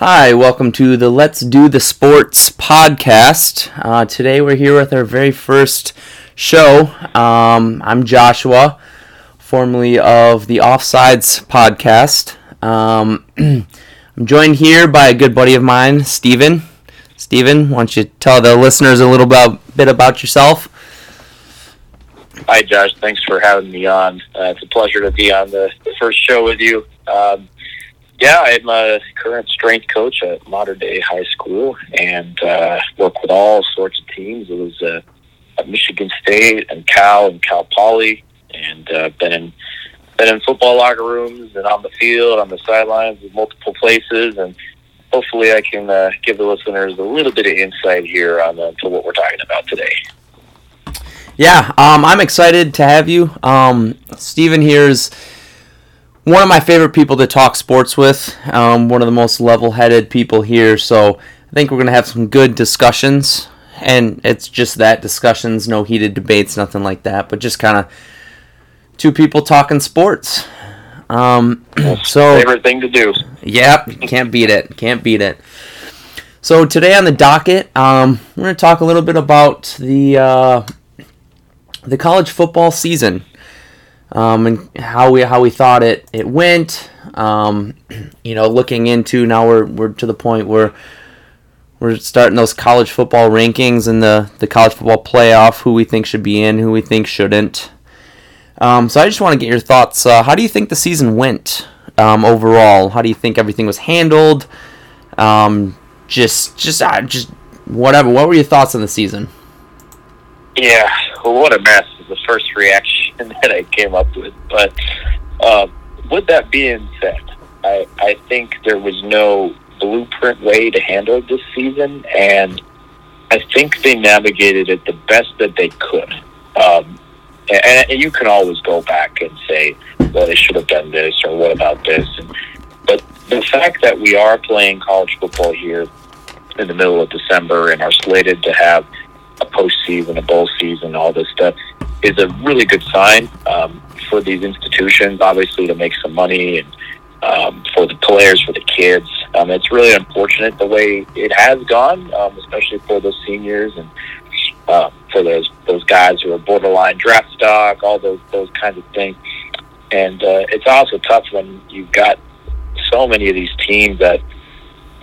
Hi, welcome to the Let's Do the Sports podcast. Uh, today we're here with our very first show. Um, I'm Joshua, formerly of the Offsides podcast. Um, I'm joined here by a good buddy of mine, Steven. Steven, why don't you tell the listeners a little bit about yourself? Hi, Josh. Thanks for having me on. Uh, it's a pleasure to be on the, the first show with you. Um, yeah, I'm a current strength coach at modern day High School and uh, work with all sorts of teams. It was uh, at Michigan State and Cal and Cal Poly, and uh, been in been in football locker rooms and on the field, on the sidelines, in multiple places, and hopefully I can uh, give the listeners a little bit of insight here on the, to what we're talking about today. Yeah, um, I'm excited to have you. Um, Steven here's one of my favorite people to talk sports with. Um, one of the most level-headed people here. So I think we're gonna have some good discussions, and it's just that discussions, no heated debates, nothing like that, but just kind of two people talking sports. Um, so favorite thing to do. Yep, can't beat it. Can't beat it. So today on the docket, um, we're gonna talk a little bit about the uh, the college football season um, and how we how we thought it it went. Um, you know, looking into now we're we're to the point where we're starting those college football rankings and the the college football playoff. Who we think should be in, who we think shouldn't. Um, so I just want to get your thoughts. Uh, how do you think the season went um, overall? How do you think everything was handled? Um, just just uh, just whatever. What were your thoughts on the season? Yeah, well, what a mess the first reaction that I came up with. But uh, with that being said, I, I think there was no blueprint way to handle this season, and I think they navigated it the best that they could. Um, and, and you can always go back and say, well, they should have done this, or what about this? And, but the fact that we are playing college football here in the middle of December and are slated to have a postseason, a bowl season, all this stuff is a really good sign um, for these institutions, obviously, to make some money and um, for the players, for the kids. Um, it's really unfortunate the way it has gone, um, especially for those seniors and uh, for those those guys who are borderline draft stock, all those those kinds of things. And uh, it's also tough when you've got so many of these teams that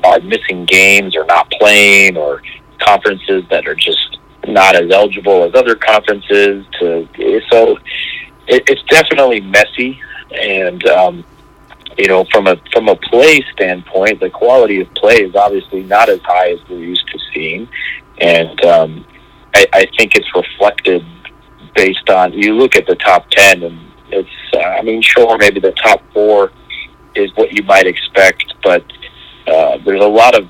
are missing games or not playing, or conferences that are just not as eligible as other conferences. To so it, it's definitely messy, and um, you know from a from a play standpoint, the quality of play is obviously not as high as we're used to seeing, and um, I, I think it's reflected based on you look at the top ten, and it's uh, I mean sure maybe the top four is what you might expect, but uh, there's a lot of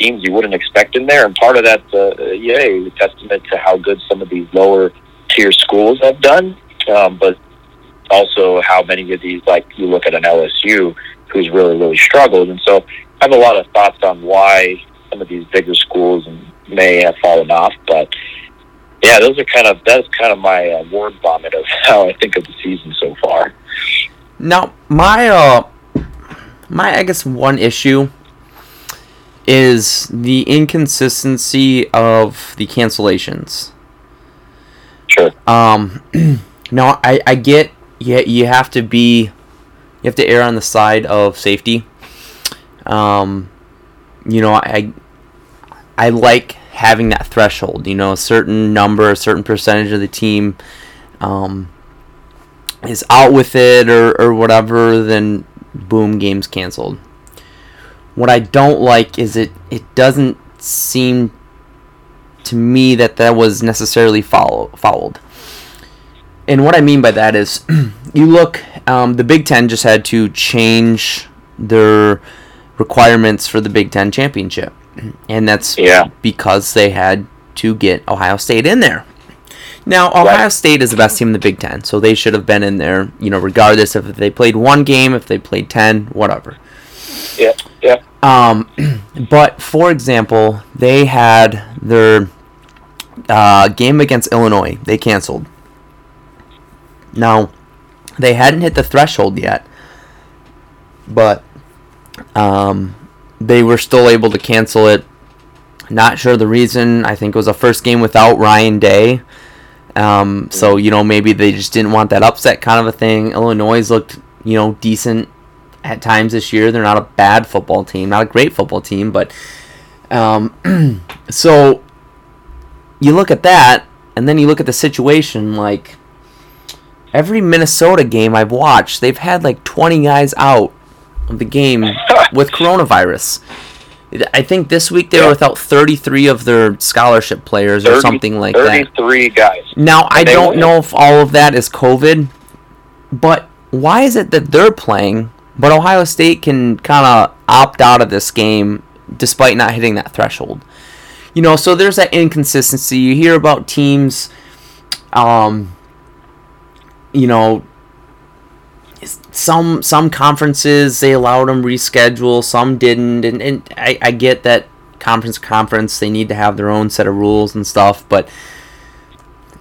teams you wouldn't expect in there, and part of that, uh, yay, a testament to how good some of these lower tier schools have done, um, but also how many of these, like you look at an LSU, who's really really struggled, and so I have a lot of thoughts on why some of these bigger schools may have fallen off, but yeah, those are kind of that's kind of my uh, word vomit of how I think of the season so far. Now, my uh, my I guess one issue is the inconsistency of the cancellations. Sure. Um, no, I, I get you, you have to be you have to err on the side of safety. Um, you know, I I like having that threshold. You know, a certain number, a certain percentage of the team um, is out with it or, or whatever, then boom, game's canceled. What I don't like is it it doesn't seem to me that that was necessarily follow, followed. And what I mean by that is, you look, um, the Big Ten just had to change their requirements for the Big Ten championship, and that's yeah. because they had to get Ohio State in there. Now, Ohio right. State is the best team in the Big Ten, so they should have been in there, you know, regardless if they played one game, if they played ten, whatever. Yeah, yeah. Um, but for example, they had their uh, game against Illinois. They canceled. Now, they hadn't hit the threshold yet, but um, they were still able to cancel it. Not sure the reason. I think it was a first game without Ryan Day. Um, so you know maybe they just didn't want that upset kind of a thing. Illinois looked you know decent at times this year. They're not a bad football team, not a great football team, but um, so you look at that, and then you look at the situation. Like every Minnesota game I've watched, they've had like 20 guys out of the game with coronavirus. I think this week they Yeah. were without 33 of their scholarship players or something like that. 33 guys. Now I And they don't win. know if all of that is COVID, but why is it that they're playing, but Ohio State can kind of opt out of this game despite not hitting that threshold? You know, so there's that inconsistency. You hear about teams, um, you know, some some conferences they allowed them reschedule, some didn't, and, and I, I get that conference conference they need to have their own set of rules and stuff, but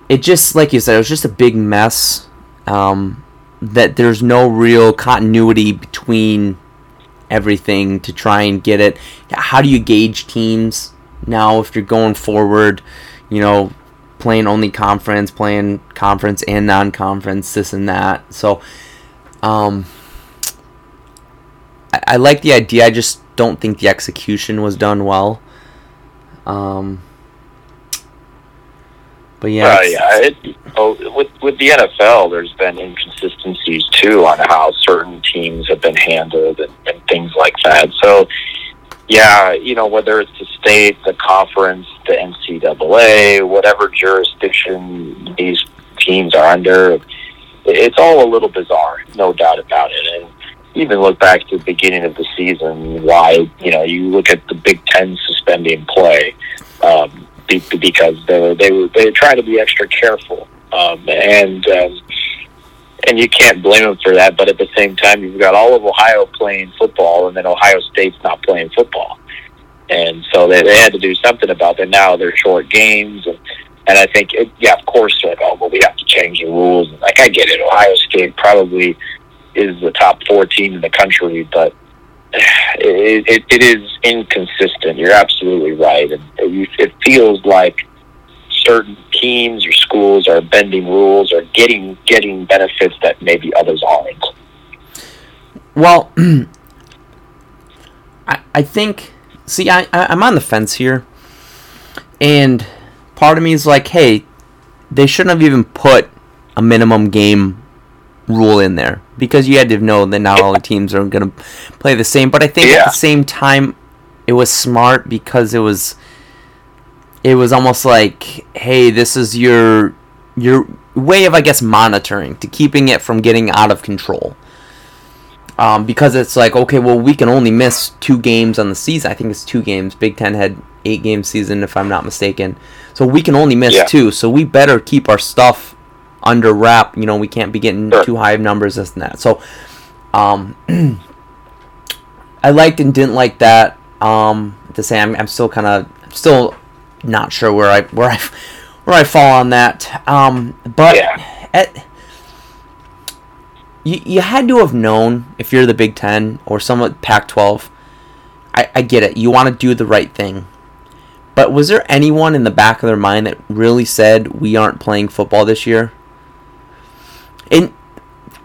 it just like you said, it was just a big mess. Um, that there's no real continuity between everything to try and get it. How do you gauge teams now if you're going forward? You know, playing only conference, playing conference and non-conference, this and that. So, um, I, I like the idea. I just don't think the execution was done well. Um, but yeah, Uh, yeah, it, oh, with with the NFL, there's been inconsistencies too on how certain teams have been handled and, and things like that. So, yeah, you know, whether it's the state, the conference, the NCAA, whatever jurisdiction these teams are under, it's all a little bizarre, no doubt about it. And even look back to the beginning of the season, why you know you look at the Big Ten suspending play. Um, be- because they they were they try to be extra careful, um, and um, and you can't blame them for that. But at the same time, you've got all of Ohio playing football, and then Ohio State's not playing football, and so they, they had to do something about that. Now they're short games, and and I think it, yeah, of course, they're like oh well, we have to change the rules. Like I get it, Ohio State probably is the top four team in the country, but it, it, it is inconsistent. You're absolutely right, it, it feels like certain teams or schools are bending rules or getting getting benefits that maybe others aren't. Well, I, I think. See, I, I I'm on the fence here, and part of me is like, hey, they shouldn't have even put a minimum game rule in there because you had to know that not all the teams are going to play the same. But I think at the same time, it was smart because it was it was almost like, hey, this is your your way of I guess monitoring to keeping it from getting out of control. Um, because it's like, okay, well, we can only miss two games on the season. I think it's two games. Big Ten had eight game season, if I'm not mistaken. So we can only miss Yeah. two. So we better keep our stuff under wrap. You know, we can't be getting Sure. too high of numbers, this and that. So, um, I liked and didn't like that. Um, to say I'm, I'm still kind of still not sure where I where I where I fall on that. Um, but Yeah. at you, you had to have known if you're the Big Ten or somewhat Pac-12. I, I get it. You want to do the right thing, but was there anyone in the back of their mind that really said we aren't playing football this year? And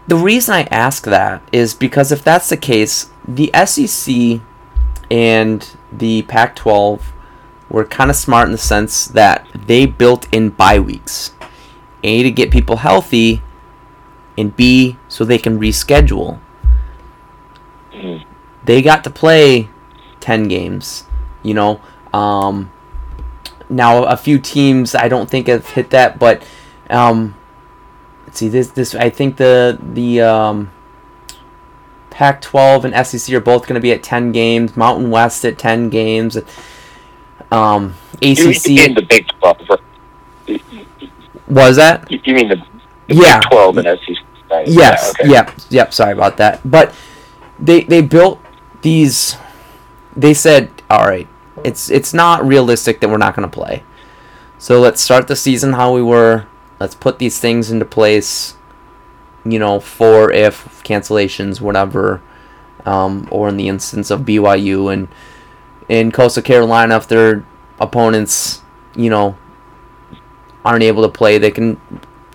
the reason I ask that is because if that's the case, the SEC and the Pac 12 were kind of smart in the sense that they built in bye weeks. A, to get people healthy, and B, so they can reschedule. Mhm. They got to play 10 games, you know. Um, now, a few teams I don't think have hit that, but um, see this this I think the the um, Pac-12 and SEC are both going to be at 10 games. Mountain West at 10 games. Um, You ACC mean the Big Twelve? right? was that? You you mean the, the Yeah. Big Twelve and SEC? right? Yes. Yeah, okay. Yep. Yep. Sorry about that. But they they built these. They said, all right, it's it's not realistic that we're not going to play. So let's start the season how we were. Let's put these things into place. You know, for if cancellations, whatever, um, or in the instance of BYU and in Coastal Carolina if their opponents, you know, aren't able to play, they can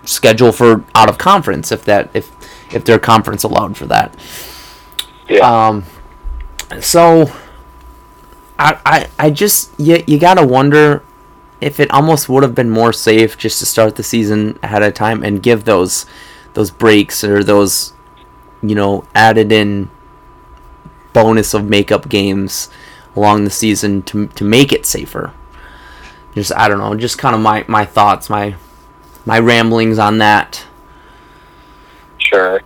schedule for out of conference if that if if their conference allowed for that. Yeah. Um, so I, I I just you you gotta wonder if it almost would have been more safe just to start the season ahead of time and give those those breaks or those you know added in bonus of makeup games along the season to to make it safer. Just I don't know, just kind of my my thoughts, my my ramblings on that. Sure.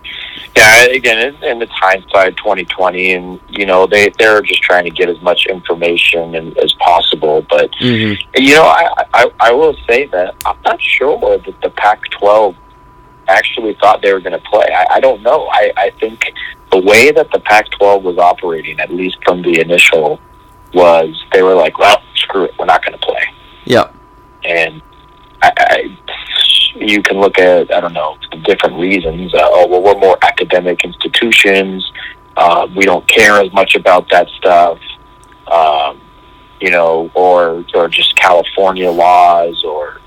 Yeah. Again, and it's hindsight twenty twenty, and you know they they're just trying to get as much information and, as possible. But Mm-hmm. you know, I, I I will say that I'm not sure that the Pac-12 actually thought they were going to play. I, I don't know. I I think the way that the Pac-12 was operating, at least from the initial, was they were like, well, screw it, we're not going to play. Yep. and I, I, you can look at I don't know different reasons. Uh, oh well, we're more academic institutions. Uh, we don't care as much about that stuff, um, you know, or or just California laws, or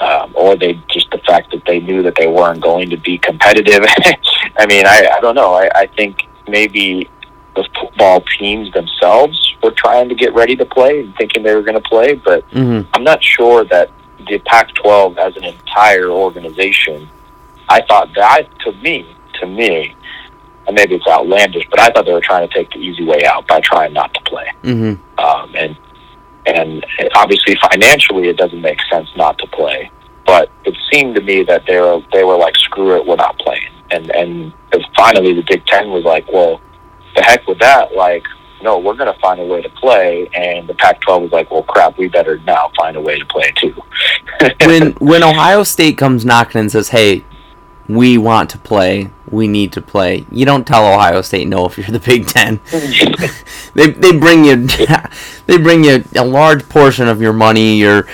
um, or they just the fact that they knew that they weren't going to be competitive. I mean, I, I don't know. I, I think maybe the football teams themselves were trying to get ready to play and thinking they were going to play, but Mm-hmm. I'm not sure that the Pac-12 as an entire organization. I thought that to me, to me, and maybe it's outlandish, but I thought they were trying to take the easy way out by trying not to play. Mm-hmm. Um, and and obviously financially, it doesn't make sense not to play. But it seemed to me that they were they were like, screw it, we're not playing. And and finally, the Big Ten was like, well, the heck with that, like no, we're going to find a way to play. And the Pac-12 was like, well, crap, we better now find a way to play too. when when Ohio State comes knocking and says, "Hey, we want to play. We need to play." You don't tell Ohio State no if you're the Big Ten. they they bring you they bring you a large portion of your money, your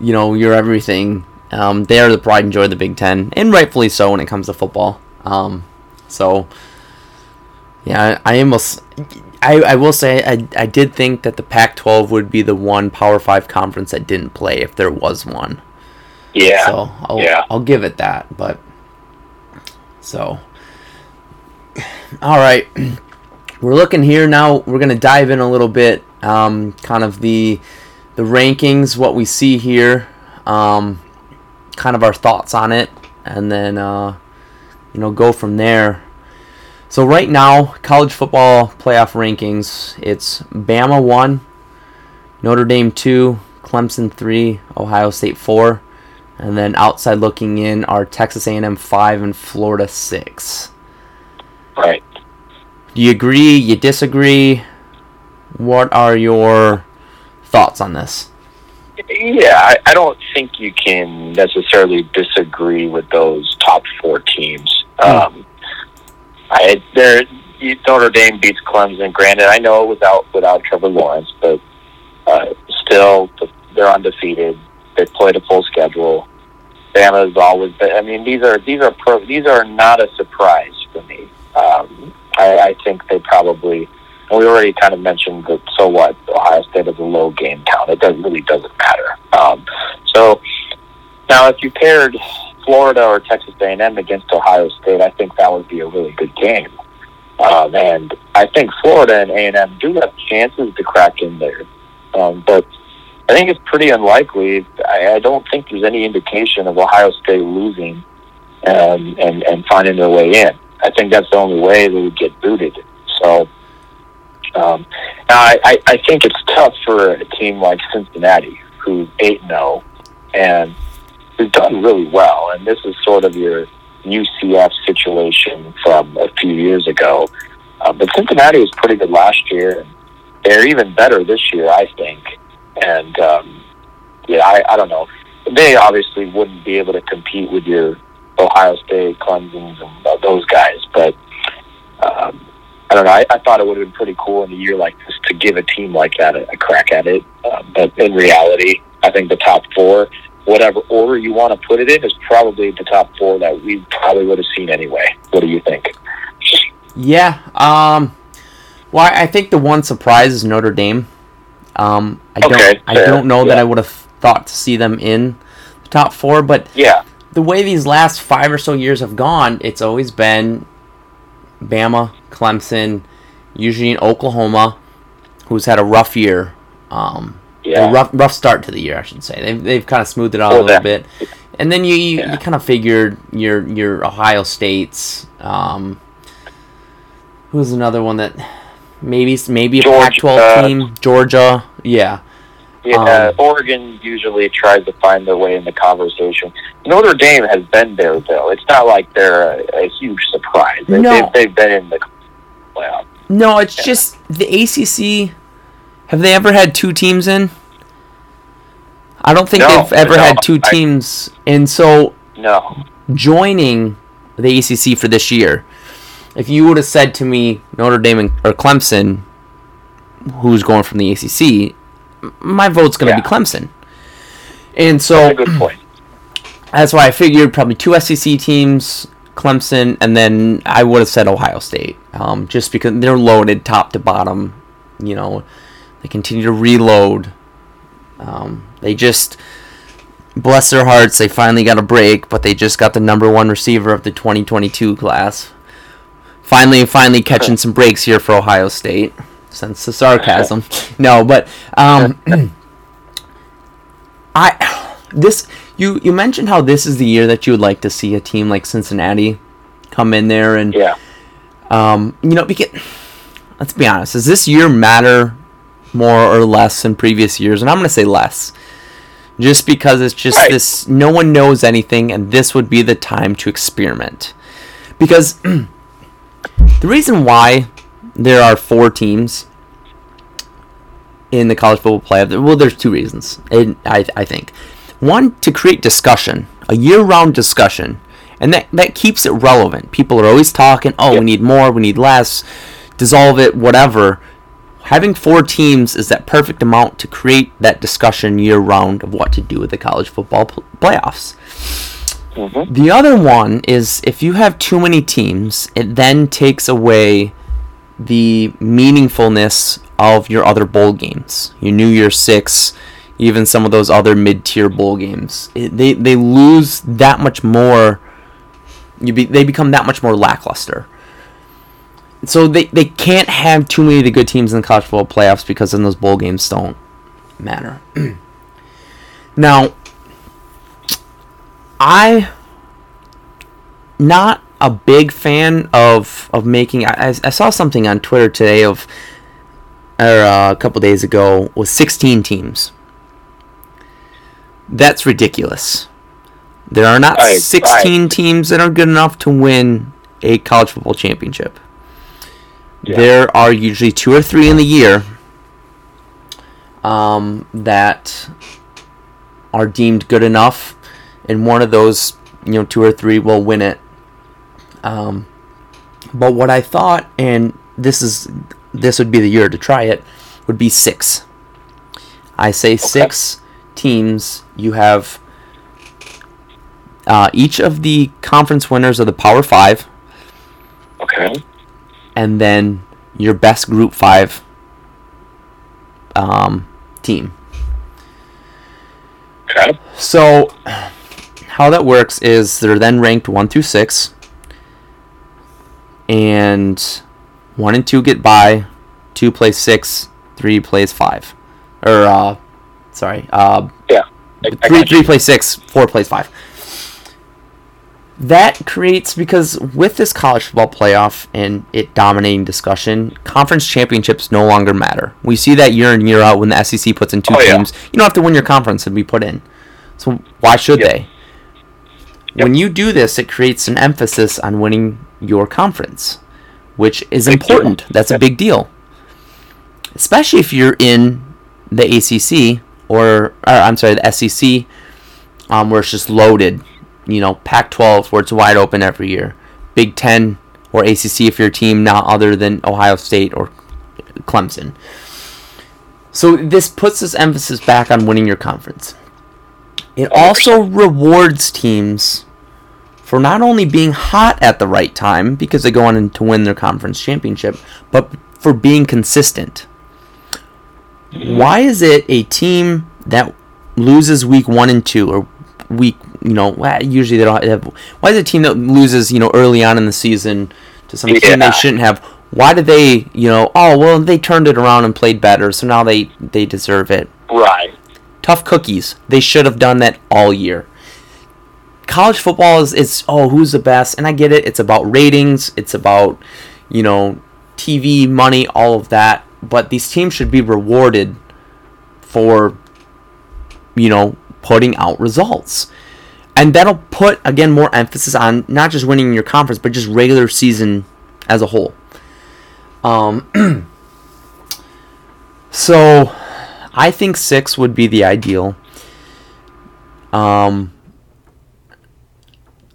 you know your everything. Um, they are the pride and joy of the Big Ten, and rightfully so when it comes to football. Um, so yeah, I, I almost I, I will say I, I did think that the Pac-12 would be the one Power Five conference that didn't play if there was one. yeah, So I'll, Yeah. I'll give it that. But so, all right, we're looking here now. We're gonna dive in a little bit, um, kind of the the rankings, what we see here, um, kind of our thoughts on it, and then uh, you know go from there. So right now, college football playoff rankings, it's Bama one, Notre Dame two, Clemson three, Ohio State four. And then outside looking in are Texas A&M five and Florida six. right. Do you agree? You disagree? What are your thoughts on this? Yeah, I, I don't think you can necessarily disagree with those top four teams. Um, I there Notre Dame beats Clemson. Granted, I know it was out without Trevor Lawrence, but uh, still they're undefeated. They played a full schedule. Bama's always been. I mean, these are these are pro, these are not a surprise for me. Um, I, I think they probably. And we already kind of mentioned that. So what? Ohio State is a low game count. It doesn't really doesn't matter. Um, so now, if you paired Florida or Texas A&M against Ohio State, I think that would be a really good game. Um, and I think Florida and A&M do have chances to crack in there, um, but I think it's pretty unlikely. I, I don't think there's any indication of Ohio State losing um, and and finding their way in. I think that's the only way they would get booted. So. Um, now I, I, I think it's tough for a team like Cincinnati, who's eight zero, and who's done really well. And this is sort of your UCF situation from a few years ago. Uh, but Cincinnati was pretty good last year, and they're even better this year, I think. And um, yeah, I, I don't know. They obviously wouldn't be able to compete with your Ohio State, Clemson's, and uh, those guys. But um, I don't know. I, I thought it would have been pretty cool in a year like this to give a team like that a, a crack at it. Uh, but in reality, I think the top four, whatever order you want to put it in, is probably the top four that we probably would have seen anyway. What do you think? Yeah. Um. Well, I think the one surprise is Notre Dame. Um, I Okay, don't I don't know that. I would have thought to see them in the top four, but Yeah. the way these last five or so years have gone, it's always been Bama, Clemson, usually in Oklahoma, who's had a rough year. Um, Yeah. a rough rough start to the year, I should say. They've, they've kind of smoothed it out a little that- bit, and then you you, Yeah. you kind of figured your your Ohio States. Um, who's another one that maybe maybe a Georgia. Pac-12 team? Georgia, yeah. Yeah, Um, Oregon usually tries to find their way in the conversation. Notre Dame has been there, though. It's not like they're a, a huge surprise. They, No. they've, they've been in the playoff. No, it's just the ACC. Have they ever had two teams in? I don't think No, they've ever no, had two I- teams, and so No. joining the ACC for this year, if you would have said to me Notre Dame and, or Clemson, who's going from the ACC, my vote's going to Yeah. be Clemson. And That's so a good point. that's why I figured probably two SEC teams, Clemson, and then I would have said Ohio State, um, just because they're loaded top to bottom. You know, they continue to reload. Um, they just bless their hearts. They finally got a break, but they just got the number one receiver of the 2022 class. Finally, finally catching some breaks here for Ohio State. Sense the sarcasm. No, but um, I this you you mentioned how this is the year that you would like to see a team like Cincinnati come in there and Yeah. um, you know because let's be honest, does this year matter more or less than previous years? And I'm gonna say less. Just because it's just Right. this no one knows anything and this would be the time to experiment. Because the reason why there are four teams in the college football playoff. Well, there's two reasons. And I, I think one to create discussion, a year-round discussion, and that that keeps it relevant. People are always talking. Oh, Yep. we need more. We need less. Dissolve it. Whatever. Having four teams is that perfect amount to create that discussion year-round of what to do with the college football pl- playoffs. hmm The other one is if you have too many teams, it then takes away the meaningfulness of your other bowl games. Your New Year's Six, even some of those other mid-tier bowl games. It, they they lose that much more. You be, they become that much more lackluster. So they, they can't have too many of the good teams in the college football playoffs because then those bowl games don't matter. now, I not a big fan of of making. I, I I saw something on Twitter today of or uh, a couple days ago with 16 teams. That's ridiculous. There are not I- 16 teams that are good enough to win a college football championship. Yeah. There are usually two or three in the year um, that are deemed good enough, and one of those, you know, two or three will win it. Um, but what I thought, and this is this would be the year to try it, would be six. I say six teams. You have uh, each of the conference winners of the Power Five, Okay. And then your best Group Five um, team. Okay. So, how that works is they're then ranked one through six, and one and two get by, two plays six, three plays five, or uh, sorry, uh, Yeah. I, I three got three plays six, four plays five. That creates because with this college football playoff and it dominating discussion, conference championships no longer matter. We see that year in year out when the SEC puts in two Oh, yeah. teams. You don't have to win your conference to be put in. So why should Yep. they? When you do this, it creates an emphasis on winning your conference, which is Big deal. important. That's a big deal, especially if you're in the ACC or, or I'm sorry, the SEC, um, where it's just loaded. You know, Pac-12 where it's wide open every year, Big Ten or ACC if you're a team not other than Ohio State or Clemson. So this puts this emphasis back on winning your conference. It also rewards teams for not only being hot at the right time because they go on to win their conference championship, but for being consistent. Why is it a team that loses week one and two, or week, you know, usually they don't have. Why is a team that loses, you know, early on in the season to some team they shouldn't have? Why did they, you know, oh well, they turned it around and played better, so now they they deserve it. Right. Tough cookies. They should have done that all year. College football is it's oh who's the best, and I get it. It's about ratings. It's about, you know, TV money, all of that. But these teams should be rewarded for, you know, putting out results. And that'll put, again, more emphasis on not just winning your conference, but just regular season as a whole. Um, so I think six would be the ideal. Um,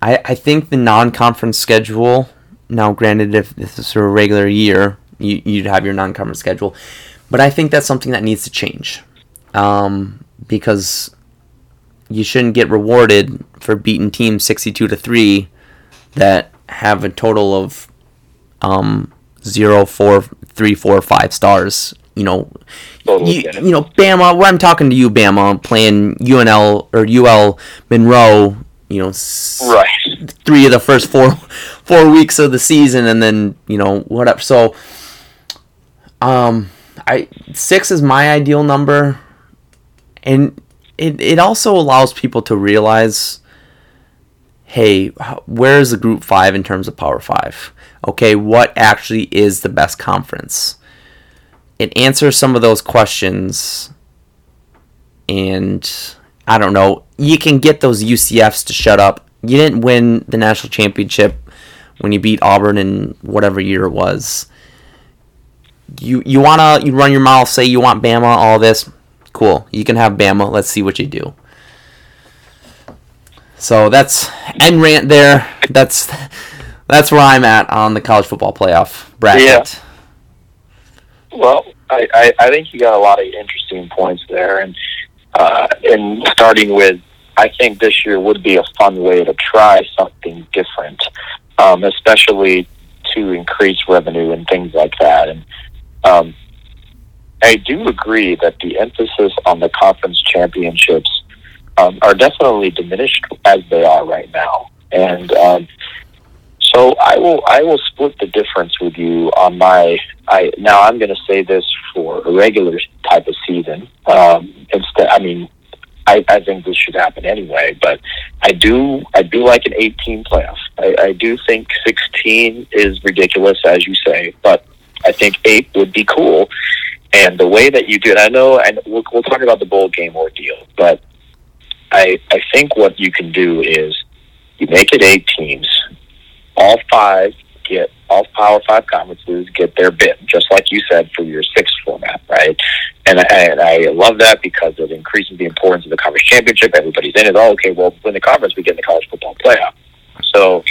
I, I think the non conference schedule, now granted, if this is a regular year, you, you'd have your non conference schedule. But I think that's something that needs to change. Um, because you shouldn't get rewarded for beating teams 62 to 3 that have a total of um 0 4 3 4 5 stars you know. Totally you, you know Bama when I'm talking to you Bama playing UNL or UL Monroe you know right. three of the first four four weeks of the season and then you know whatever so um I 6 is my ideal number. And it, it also allows people to realize hey, where is the group five in terms of power five? Okay, what actually is the best conference? It answers some of those questions, and I don't know, you can get those UCFs to shut up. You didn't win the national championship when you beat Auburn in whatever year it was. You you wanna you run your mouth, say you want Bama, all this Cool. You can have Bama. Let's see what you do. So that's end rant there. That's that's where I'm at on the college football playoff bracket. Yeah. Well, I, I, I think you got a lot of interesting points there, and uh, and starting with, I think this year would be a fun way to try something different, um, especially to increase revenue and things like that. And um, I do agree that the emphasis on the conference championships um, are definitely diminished as they are right now, and um, so I will I will split the difference with you on my. I now I'm going to say this for a regular type of season. Um, instead, I mean, I, I think this should happen anyway, but I do I do like an 18 playoff. I, I do think 16 is ridiculous, as you say, but I think eight would be cool and the way that you do it, I know, and we'll, we'll talk about the bowl game ordeal, but I I think what you can do is you make it eight teams, all five get all Power Five conferences get their bid, just like you said for your sixth format, right? And I, and I love that because it increases the importance of the conference championship. Everybody's in it. Oh, okay, well, when the conference, we get in the college football playoff. So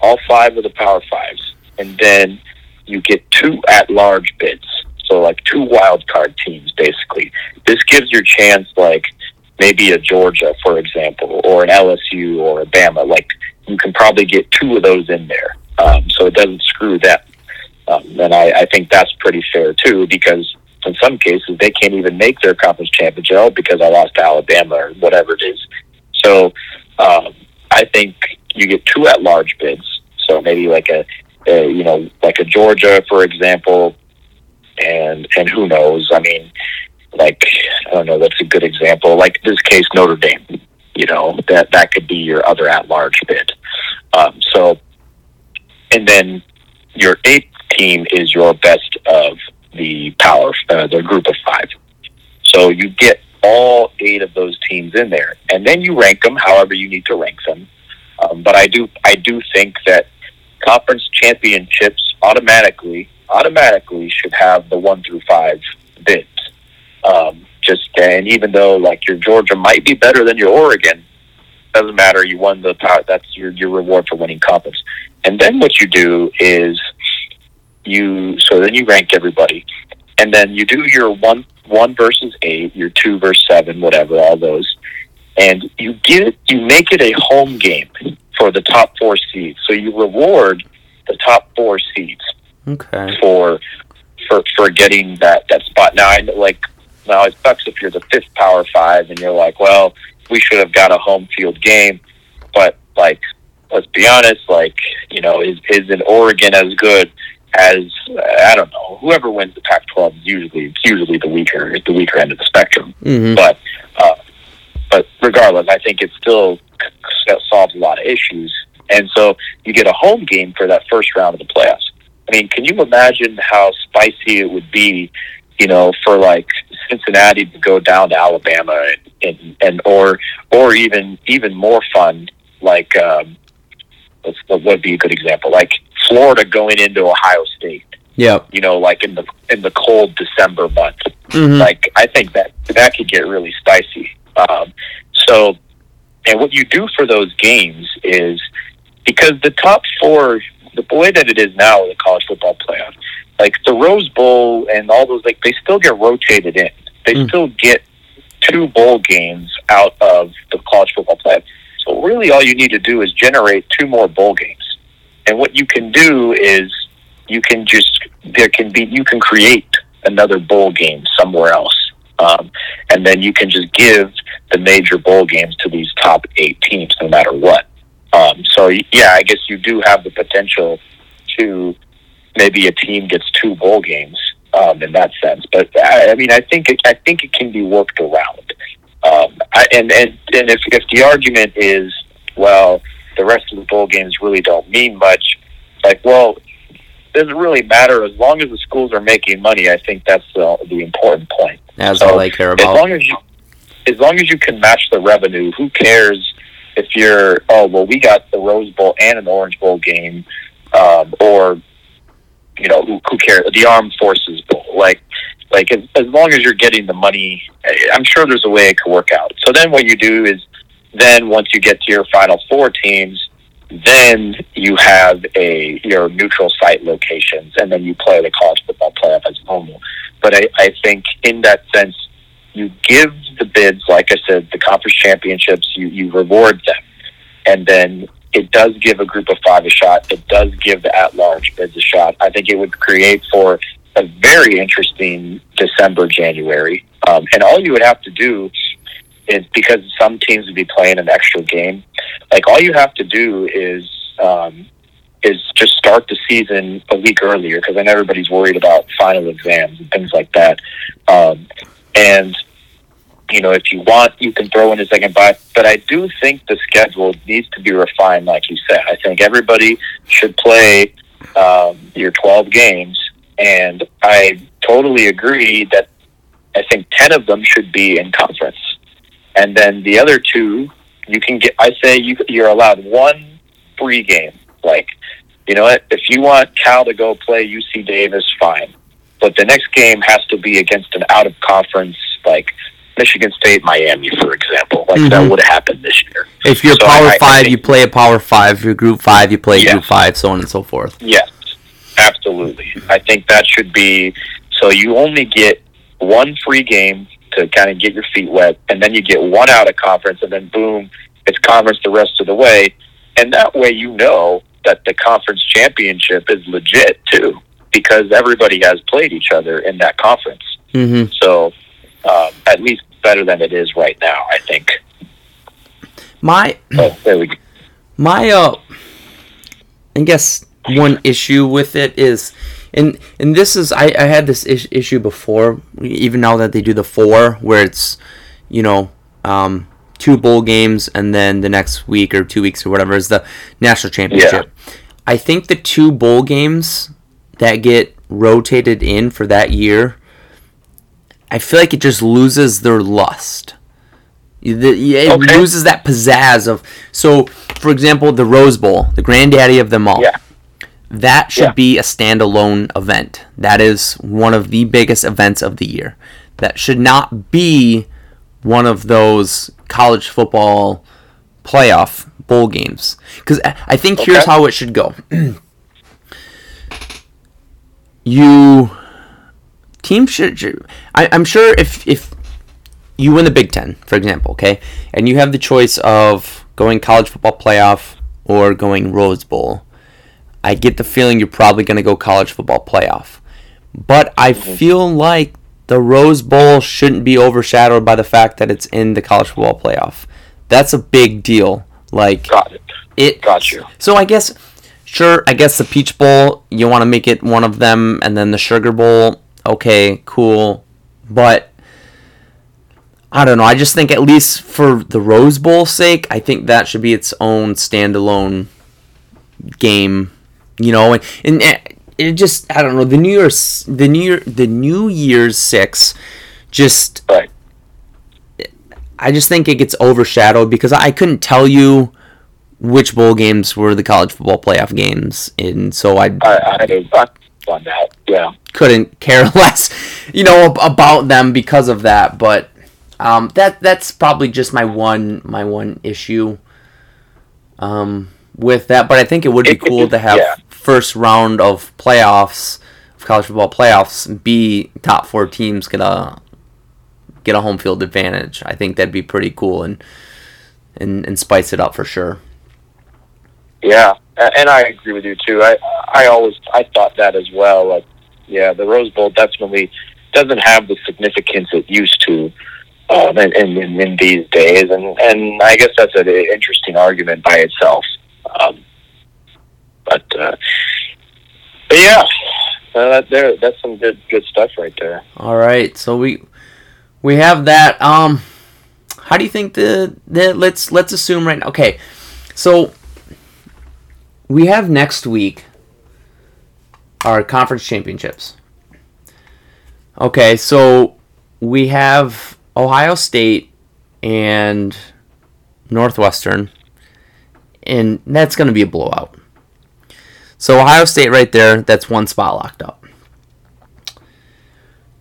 all five of the Power Fives, and then you get two at-large bids so like two wild card teams, basically. This gives your chance, like maybe a Georgia, for example, or an LSU or a Bama. Like you can probably get two of those in there, um, so it doesn't screw them. Um, and I, I think that's pretty fair too, because in some cases they can't even make their conference championship because I lost to Alabama or whatever it is. So um, I think you get two at large bids. So maybe like a, a you know like a Georgia, for example, and and who knows? I mean, like I don't know. That's a good example. Like this case, Notre Dame. You know that that could be your other at-large bid. Um, so, and then your eighth team is your best of the power, uh, the group of five. So you get all eight of those teams in there, and then you rank them however you need to rank them. Um, but I do, I do think that conference championships automatically automatically should have the one through five bids. Um, just and even though like your Georgia might be better than your Oregon, doesn't matter. You won the power. That's your your reward for winning conference. And then what you do is you so then you rank everybody, and then you do your one one versus eight, your two versus seven, whatever, all those, and you get you make it a home game for the top four seeds. So you reward the top four seeds Okay. For for for getting that that spot. Now I like Now it sucks if you're the fifth Power Five and you're like, well, we should have got a home field game, but like, let's be honest, like, you know, is is an Oregon as good as I don't know whoever wins the Pac-12 is usually it's usually the weaker the weaker end of the spectrum, Mhm. but uh, but regardless, I think it still c- solves a lot of issues, and so you get a home game for that first round of the playoffs. I mean, can you imagine how spicy it would be, you know, for like Cincinnati to go down to Alabama and and, and or or even even more fun, like um, what's what would be a good example, like Florida going into Ohio State, Yeah, you know, like in the in the cold December month Mhm. like I think that that could get really spicy. Um, so, and what you do for those games is because the top four, the way that it is now the college football playoff, like the Rose Bowl and all those, like they still get rotated in. They Mm. still get two bowl games out of the college football playoff. So really, all you need to do is generate two more bowl games. And what you can do is you can just there can be you can create another bowl game somewhere else, um, and then you can just give the major bowl games to these top eight teams, no matter what. Um, so yeah, I guess you do have the potential to maybe a team gets two bowl games um, in that sense. But I, I mean, I think it, I think it can be worked around. Um, I, and and and if if the argument is well, the rest of the bowl games really don't mean much, like well, doesn't really matter as long as the schools are making money. I think that's the the important point. That's So, all I care about. As long as you, as long as you can match the revenue, who cares if you're? Oh well, we got the Rose Bowl and an Orange Bowl game, um, or you know, who, who cares? The Armed Forces Bowl, like. Like as, as long as you're getting the money, I'm sure there's a way it could work out. So then what you do is, then once you get to your final four teams, then you have a your neutral site locations, and then you play the college football playoff as normal. But I, I think in that sense, you give the bids, like I said, the conference championships, you, you reward them. And then it does give a group of five a shot. It does give the at large bids a shot. I think it would create for a very interesting December, January. Um, and all you would have to do is because some teams would be playing an extra game, like all you have to do is um, is just start the season a week earlier because then everybody's worried about final exams and things like that. Um, and you know, if you want, you can throw in a second bye. But I do think the schedule needs to be refined, like you said. I think everybody should play um, your 12 games, and I totally agree that I think 10 of them should be in conference, and then the other two you can get. I say you you're allowed one free game. Like, you know what? If you want Cal to go play UC Davis, fine. But the next game has to be against an out of conference, like Michigan State, Miami, for example. Like that Mhm. would have happened this year. If you're So Power I Five, think- you play a Power Five. If you're Group Five, you play Yeah. Group Five, so on and so forth. Yes, absolutely. I think that should be so. You only get one free game to kind of get your feet wet, and then you get one out of conference, and then boom, it's conference the rest of the way. And that way, you know that the conference championship is legit too, because everybody has played each other in that conference. Mm-hmm. So, um, at least better than it is right now, I think. My Oh, there we go. my uh, I guess one issue with it is, and and this is I, I had this is- issue before. Even now that they do the four, where it's, you know, um, two bowl games and then the next week or two weeks or whatever is the national championship. I think the two bowl games that get rotated in for that year, I feel like it just loses their lust. You- the- yeah, It Okay. loses that pizzazz of. So, for example, the Rose Bowl, the granddaddy of them all. Yeah. That should Yeah. be a standalone event. That is one of the biggest events of the year. That should not be one of those college football playoff bowl games. Because I I think here's how it should go. you team should. should- I, I'm sure if if you win the Big Ten, for example, okay, and you have the choice of going college football playoff or going Rose Bowl, I get the feeling you're probably going to go college football playoff. But I mm-hmm. feel like the Rose Bowl shouldn't be overshadowed by the fact that it's in the college football playoff. That's a big deal. Like Got it. it Got you. So I guess sure, I guess the Peach Bowl, you want to make it one of them and then the Sugar Bowl, okay, cool. But I don't know. I just think at least for the Rose Bowl sake, I think that should be its own standalone game, you know, and, and it- it just I don't know, the New Year's the New Year the New Year's 6 just Right. I just think it gets overshadowed because I couldn't tell you which bowl games were the college football playoff games, and so I I, I, on that. Yeah. couldn't care less, you know, about them because of that. But um, that that's probably just my one my one issue um, with that. But I think it would be cool to have Yeah. first round of playoffs of college football playoffs be top four teams get a get a home field advantage. I think that'd be pretty cool and and, and spice it up for sure. Yeah, and I agree with you too. I I always I thought that as well. Like, yeah, the Rose Bowl definitely doesn't have the significance it used to um, in, in, in these days, and and I guess that's an interesting argument by itself. Um, but uh, but yeah, uh, that there that's some good good stuff right there. All right, so we we have that. Um, how do you think the the let's let's assume right now? Okay, so we have next week our conference championships. Okay, so we have Ohio State and Northwestern, and that's going to be a blowout. So Ohio State right there, that's one spot locked up.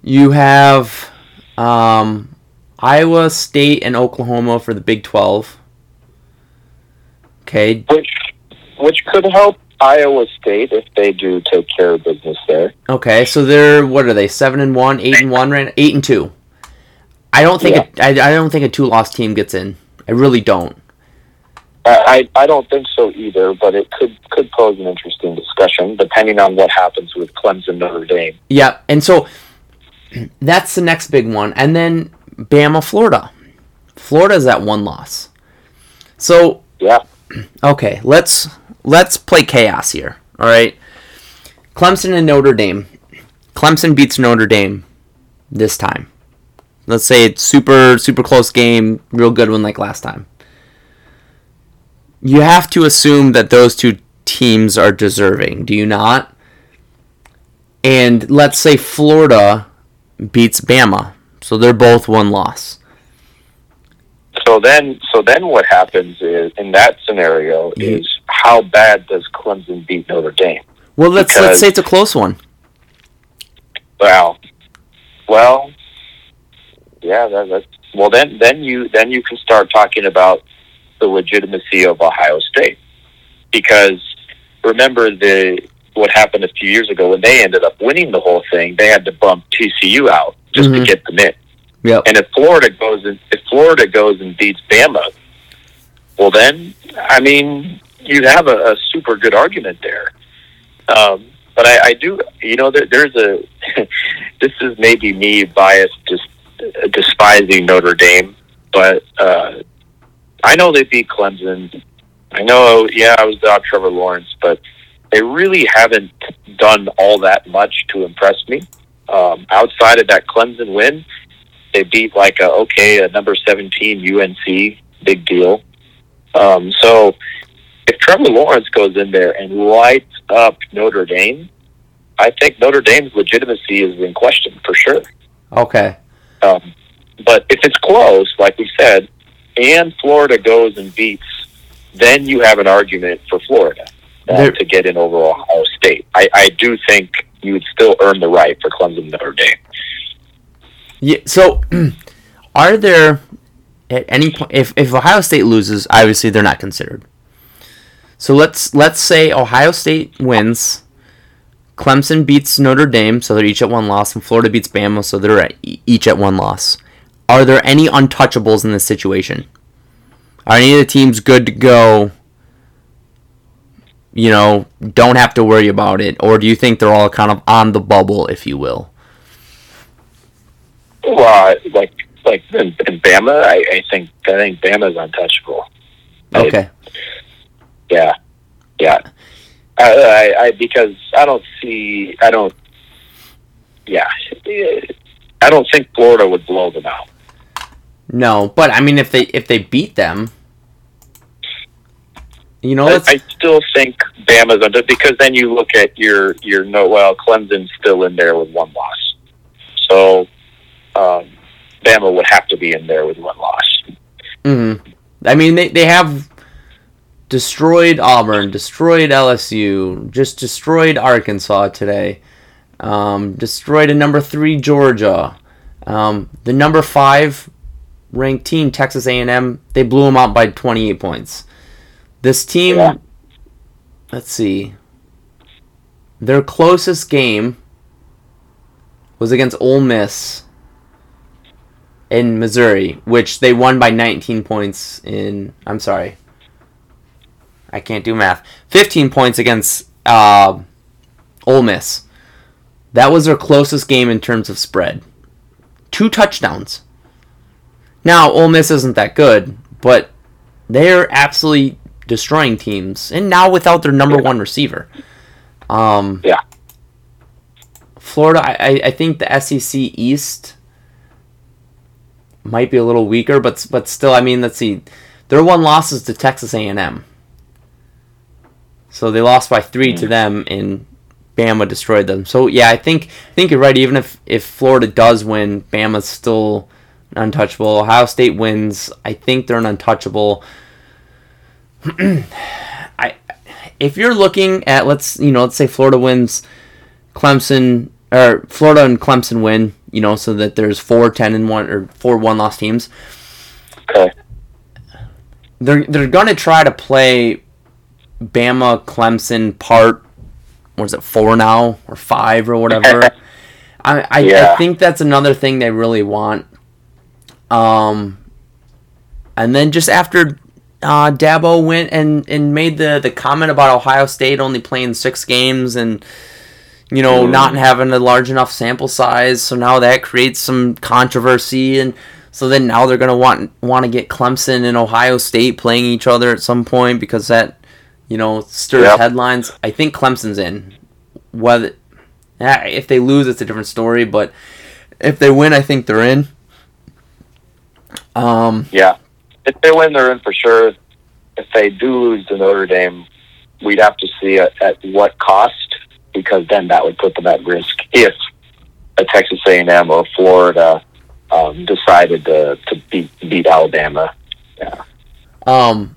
You have um, Iowa State and Oklahoma for the Big 12. Okay, Which which could help Iowa State if they do take care of business there. okay, so they're what are they? Seven and one, eight and one, right? Eight and two. I don't think a, I, I don't think a two loss team gets in. I really don't. I, I I don't think so either, but it could could pose an interesting discussion depending on what happens with Clemson Notre Dame. Yeah, and so that's the next big one, and then Bama, Florida. Florida's at one loss. So Yeah, Okay, let's let's play chaos here. All right. Clemson and Notre Dame. Clemson beats Notre Dame this time. Let's say it's super super close game, real good one like last time. You have to assume that those two teams are deserving, do you not? And let's say Florida beats Bama. So they're both one loss. So then, so then, what happens is in that scenario You- is how bad does Clemson beat Notre Dame? Well, let's Because- let's say it's a close one. Well, well, yeah, that, that's well. Then, then you then you can start talking about the legitimacy of Ohio State because remember the what happened a few years ago when they ended up winning the whole thing. They had to bump TCU out just Mhm. to get them in. Yep. And if Florida goes and if Florida goes and beats Bama, well then, I mean, you have a, a super good argument there. Um, but I, I do, you know, there, there's a. this is maybe me biased, just uh, despising Notre Dame, but uh, I know they beat Clemson. I know, yeah, I was without Trevor Lawrence, but they really haven't done all that much to impress me. Um, outside of that Clemson win, they beat like a okay a number seventeen UNC, big deal. Um, so if Trevor Lawrence goes in there and lights up Notre Dame, I think Notre Dame's legitimacy is in question for sure. Okay. Um, but if it's close, like we said, and Florida goes and beats, then you have an argument for Florida uh, There- to get in over Ohio State. I, I do think you would still earn the right for Clemson Notre Dame. Yeah. So, are there at any point if if Ohio State loses, obviously they're not considered. So let's let's say Ohio State wins, Clemson beats Notre Dame, so they're each at one loss, and Florida beats Bama, so they're at, each at one loss. Are there any untouchables in this situation? Are any of the teams good to go? You know, don't have to worry about it, or do you think they're all kind of on the bubble, if you will? Well, like like in, in Bama, I, I think I think Bama's untouchable. I- Okay. yeah, yeah. I, I, I because I don't see I don't. Yeah, I don't think Florida would blow them out. No, but I mean, if they if they beat them, you know, I, I still think Bama's under because then you look at your your no well Clemson's still in there with one loss, so um, Bama would have to be in there with one loss. mhm. I mean, they they have destroyed Auburn, destroyed LSU, just destroyed Arkansas today, um, destroyed a number three Georgia, um, the number five ranked team Texas A&M. They blew them out by twenty eight points. This team, Yeah. let's see, their closest game was against Ole Miss in Missouri, which they won by 19 points in. I'm sorry. I can't do math. 15 points against uh, Ole Miss. That was their closest game in terms of spread. Two touchdowns. Now, Ole Miss isn't that good, but they're absolutely destroying teams. And now without their number Yeah. one receiver. Um, Yeah. Florida, I, I- I think the SEC East might be a little weaker, but but still, I mean, let's see, their one loss is to Texas A and M. So they lost by three to mm. them, and Bama destroyed them. So yeah, I think I think you're right. Even if if Florida does win, Bama's still untouchable. Ohio State wins, I think they're an untouchable. I if you're looking at let's you know let's say Florida wins, Clemson or Florida and Clemson win, you know, so that there's four ten and one or four one loss teams. Okay. They're they're gonna try to play Bama Clemson part what is it four now or five or whatever. I I, Yeah. I think that's another thing they really want. Um, and then just after uh, Dabo went and, and made the, the comment about Ohio State only playing six games and you know Mm. not having a large enough sample size, so now that creates some controversy and so then now they're gonna want want to get Clemson and Ohio State playing each other at some point because that you know stirs Yep. headlines. I think Clemson's in. Whether if they lose, it's a different story. But if they win, I think they're in. Um, Yeah. If they win, they're in for sure. If they do lose to Notre Dame, we'd have to see at, at what cost, because then that would put them at risk if a Texas A&M or Florida um, decided to, to beat beat Alabama. Yeah. Um,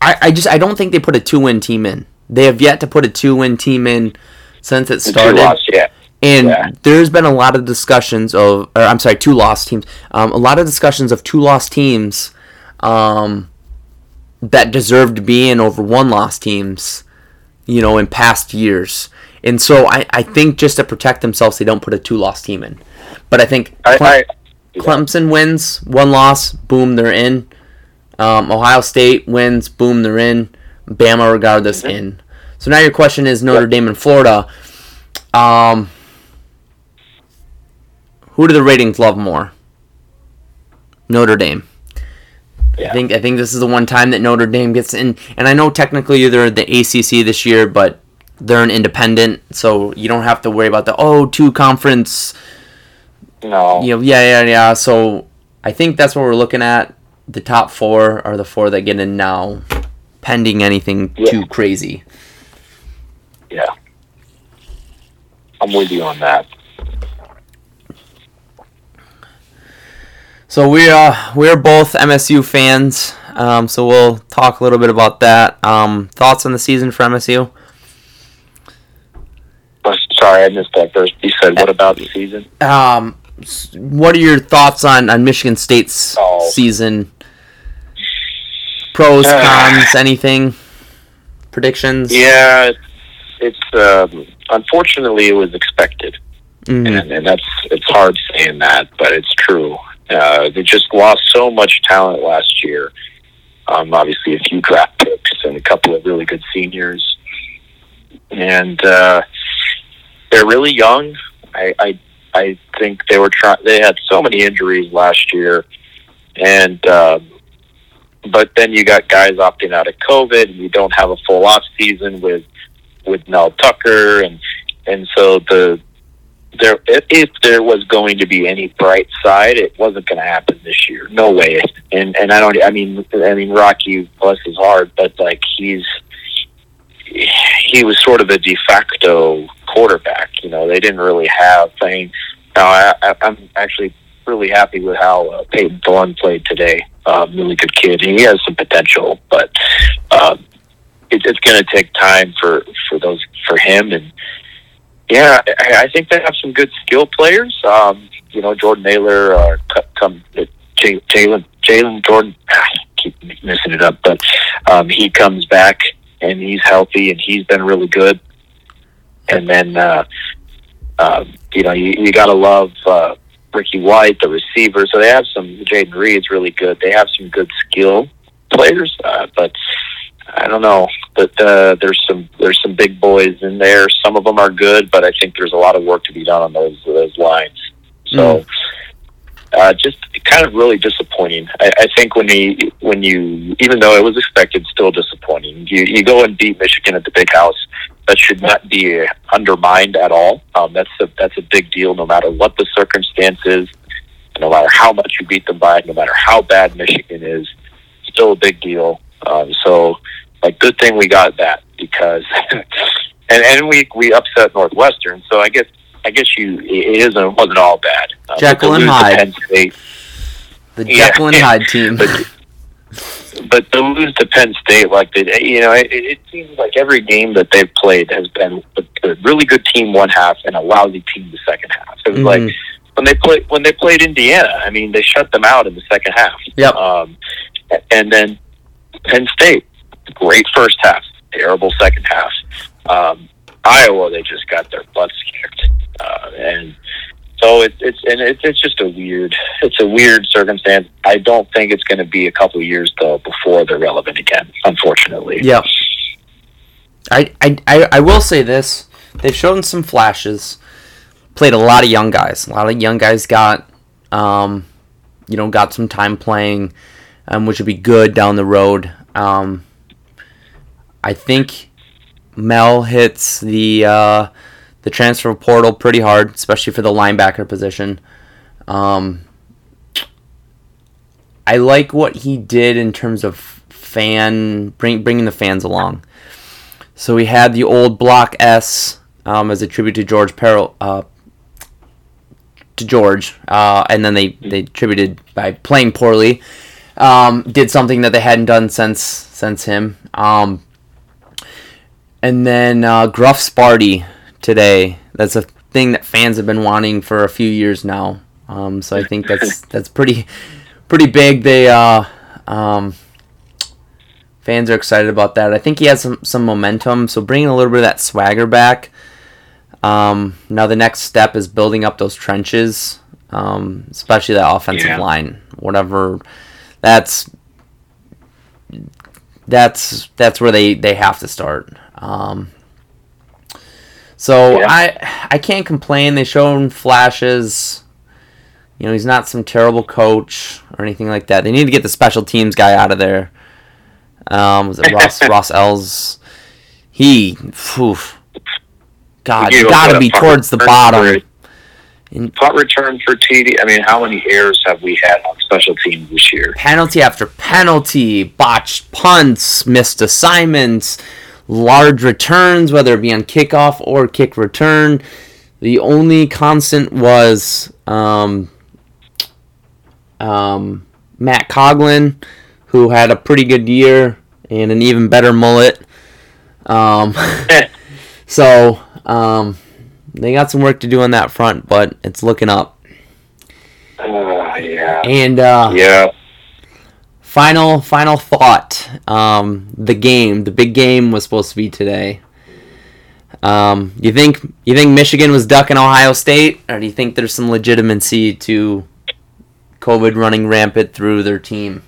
I, I just I don't think they put a two win team in. They have yet to put a two win team in since it started. yeah. And Yeah. there's been a lot of discussions of, or I'm sorry, two lost teams. Um, a lot of discussions of two lost teams, um, that deserved to be in over one lost teams, you know, in past years. And so I, I think just to protect themselves, they don't put a two loss team in. But I think I, Cle- I, Clemson wins, one loss, boom, they're in. Um, Ohio State wins, boom, they're in. Bama, regardless, Mhm. in. So now your question is Notre. Dame and Florida. Um, who do the ratings love more? Notre Dame. I think I think this is the one time that Notre Dame gets in, and I know technically they're the ACC this year, but they're an independent, so you don't have to worry about the oh two conference no. you know, yeah, yeah, yeah. So I think that's what we're looking at. The top four are the four that get in now, pending anything Yeah. too crazy. Yeah. I'm with you on that. So we uh we're both MSU fans. Um, so we'll talk a little bit about that. Um, thoughts on the season for MSU? Oh, Sorry, I missed that first. You said, what about the season? Um, what are your thoughts on, on Michigan State's Oh. season? Pros, cons, anything? Predictions? Yeah, it's, it's um, unfortunately it was expected. Mhm. and, and that's it's hard saying that, but it's true. Uh, they just lost so much talent last year. Um, obviously, a few draft picks and a couple of really good seniors, and uh, they're really young. I, I I think they were trying. They had so many injuries last year, and um, but then you got guys opting out of COVID, and you don't have a full off season with with Mel Tucker, and and so the there if, if there was going to be any bright side, it wasn't going to happen this year. No way. And and I don't. I mean, I mean, Rocky bless his heart, but like he's he was sort of a de facto quarterback. You know, they didn't really have. I mean, now I, I, I'm actually really happy with how uh, Payton Thorne played today. Um, really good kid. He has some potential, but um, it, it's going to take time for for those for him. And yeah, I, think they have some good skill players. Um, you know, Jordan Naylor, uh, come uh, Jalen Jalen Jordan. I keep messing it up, but um, he comes back and he's healthy and he's been really good. And then, uh, uh, you know, you, you got to love uh, Ricky White, the receiver. So they have some. Jayden Reed's really good. They have some good skill players, uh, but I don't know. But uh, there's some there's some big boys in there. Some of them are good, but I think there's a lot of work to be done on those those lines. So. Mm uh, just kind of really disappointing. I, I think when he when you even though it was expected, still disappointing. You you go and beat Michigan at the Big House. That should not be undermined at all. Um, that's a that's a big deal, no matter what the circumstances, no matter how much you beat them by, no matter how bad Michigan is, still a big deal. Um, so, like, good thing we got that because, and and we we upset Northwestern. So I guess I guess you it isn't it wasn't all bad. Uh, Jekyll and Hyde. The Jekyll and Hyde team. But, but to lose to Penn State like they, you know, it, it seems like every game that they've played has been a, a really good team one half and a lousy team the second half. It was mm-hmm. like when they played when they played Indiana. I mean, they shut them out in the second half. Yep. Um, and then Penn State, great first half, terrible second half. Um, Iowa, they just got their butts kicked uh, and so it's it's and it's it's just a weird it's a weird circumstance. I don't think it's going to be a couple of years though before they're relevant again. Unfortunately. Yeah. I, I, I, I will say this: they've shown some flashes. Played a lot of young guys. A lot of young guys got, um, you know, got some time playing, um, which would be good down the road. Um, I think Mel hits the uh, the transfer portal pretty hard, especially for the linebacker position. Um, I like what he did in terms of fan bring, bringing the fans along. So we had the old Block S um, as a tribute to George Perles, uh, to George, uh, and then they they attributed by playing poorly. Um, did something that they hadn't done since since him. Um, and then uh, Gruff Sparty today. That's a thing that fans have been wanting for a few years now. Um, so I think that's that's pretty pretty big. They uh, um, fans are excited about that. I think he has some some momentum. So bringing a little bit of that swagger back. Um, now the next step is building up those trenches, um, especially that offensive yeah. line. Whatever, that's that's that's where they they have to start. Um, so yeah. I I can't complain. They shown flashes. You know, he's not some terrible coach or anything like that. They need to get the special teams guy out of there. Um, was it Ross Ross Els? He, whew, God, you got to be towards the bottom. In, punt return for TD. I mean, how many errors have we had on special teams this year? Penalty after penalty, botched punts, missed assignments large returns, whether it be on kickoff or kick return. The only constant was um, um, Matt Coghlin, who had a pretty good year and an even better mullet. Um, so um, they got some work to do on that front, but it's looking up. Uh, yeah. And uh, yeah final final thought. Um, the game, the big game, was supposed to be today. Um, you think you think Michigan was ducking Ohio State, or do you think there's some legitimacy to COVID running rampant through their team?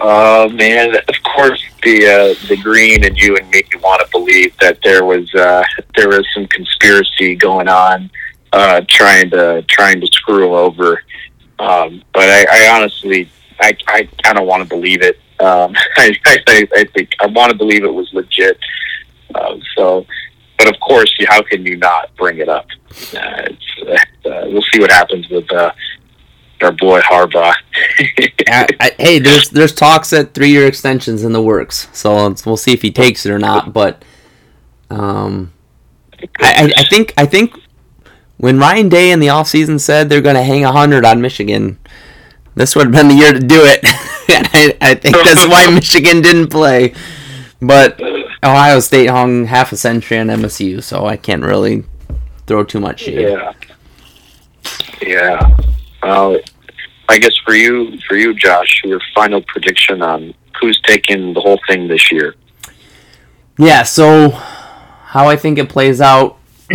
Uh, man, course the uh, the green and you and me want to believe that there was uh, there was some conspiracy going on uh, trying to trying to screw over. Um, but I, I honestly, I, I kind of want to believe it. Um, I, I, I think I want to believe it was legit. Uh, so, but of course, how can you not bring it up? Uh, it's, uh, we'll see what happens with uh, our boy Harbaugh. I, I, hey, there's there's talks at three year extensions in the works, so we'll see if he takes it or not. But um, I, I think I think when Ryan Day in the offseason said they're going to hang hundred on Michigan, this would have been the year to do it. I, I think that's why Michigan didn't play. But Ohio State hung half a century on MSU, so I can't really throw too much shade. Yeah. Yeah. Well, I guess for you, for you, Josh, your final prediction on who's taking the whole thing this year. Yeah. So, how I think it plays out.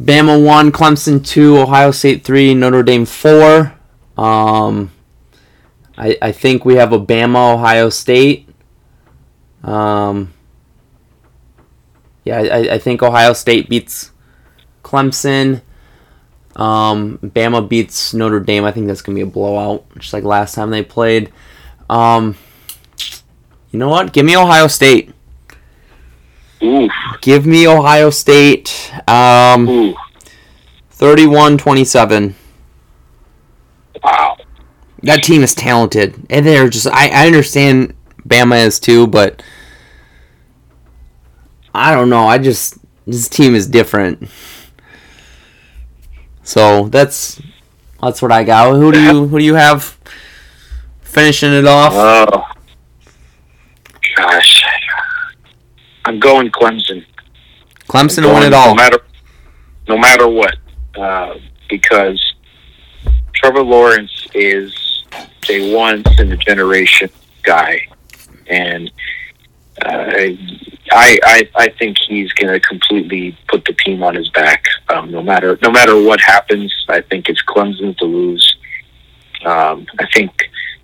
Bama one, Clemson two, Ohio State three, Notre Dame four. Um, I I think we have a Bama Ohio State. Um, yeah, I, I think Ohio State beats Clemson. Um, Bama beats Notre Dame. I think that's gonna be a blowout, just like last time they played. Um, you know what? Give me Ohio State. Oof. Give me Ohio State. Um, Ooh. 31-27. Wow. That team is talented, and they're just. I, I understand Bama is too, but I don't know. I just this team is different. So that's that's what I got. Who do you who do you have finishing it off? Oh. Gosh. I'm going Clemson. Clemson Going win it No matter, no matter what. Uh, because Trevor Lawrence is a once in a generation guy. And uh, I, I I think he's going to completely put the team on his back. Um, no matter no matter what happens, I think it's Clemson to lose. Um, I think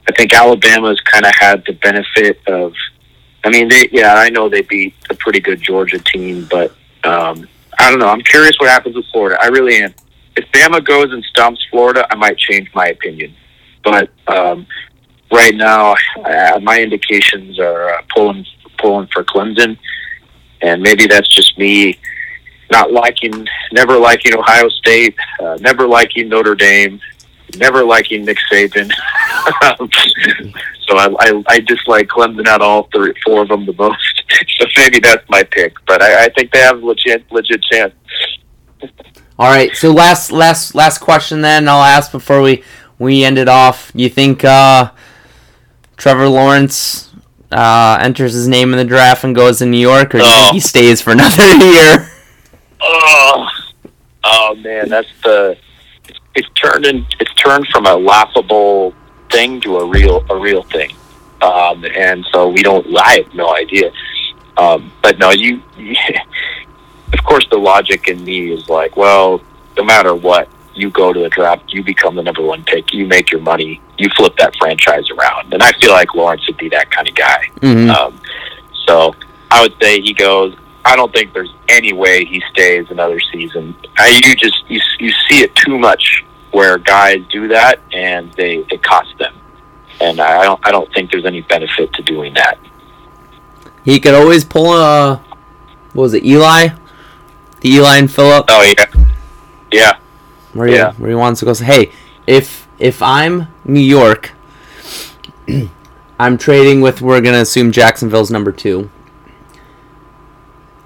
I think Alabama's kind of had the benefit of. I mean, they yeah, I know they beat a pretty good Georgia team, but um, I don't know. I'm curious what happens with Florida. I really am. If Bama goes and stumps Florida, I might change my opinion. But um, right now, uh, my indications are uh, pulling pulling for Clemson, and maybe that's just me not liking, never liking Ohio State, uh, never liking Notre Dame, never liking Nick Saban. so I, I, I dislike Clemson out all three, four of them the most. So maybe that's my pick, but I, I think they have a legit legit chance. All right. So last last last question then I'll ask before we we end it off. You think uh, Trevor Lawrence uh, enters his name in the draft and goes to New York, or do you No. think he stays for another year? Oh, oh man, that's the it's, it's turned in, it's turned from a laughable thing to a real a real thing, um, and so we don't. I have no idea, um, but no, you, Of course, the logic in me is like, well, no matter what, you go to the draft, you become the number one pick, you make your money, you flip that franchise around, and I feel like Lawrence would be that kind of guy. Mhm. Um, so I would say he goes. I don't think there's any way he stays another season. I, you just you, you see it too much where guys do that and they it costs them, and I don't I don't think there's any benefit to doing that. He could always pull a what was it, Eli? The Eli and Phillip, Oh yeah, yeah, where he yeah. where he wants to go. Say, hey, if if I'm New York, I'm trading with. We're gonna assume Jacksonville's number two.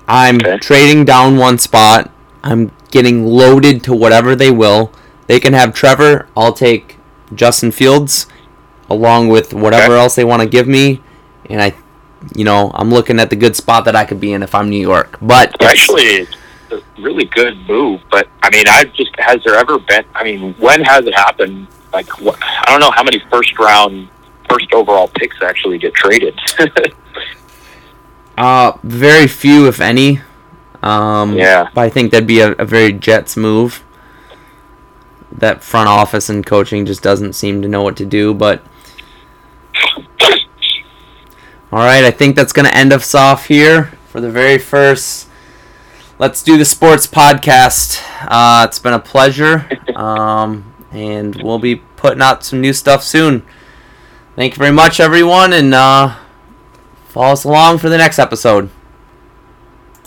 I'm Okay. trading down one spot. I'm getting loaded to whatever they will. They can have Trevor. I'll take Justin Fields, along with whatever Okay. else they want to give me, and I, you know, I'm looking at the good spot that I could be in if I'm New York. But actually a really good move. But I mean, I just has there ever been? I mean, when has it happened? Like what, I don't know how many first round, first overall picks actually get traded. Uh, very few, if any. Um, Yeah. But I think that'd be a, a very Jets move. That front office and coaching just doesn't seem to know what to do. But all right, I think that's gonna end us off here for the very first Let's do the sports podcast. Uh, it's been a pleasure, um, and we'll be putting out some new stuff soon. Thank you very much, everyone, and uh, follow us along for the next episode.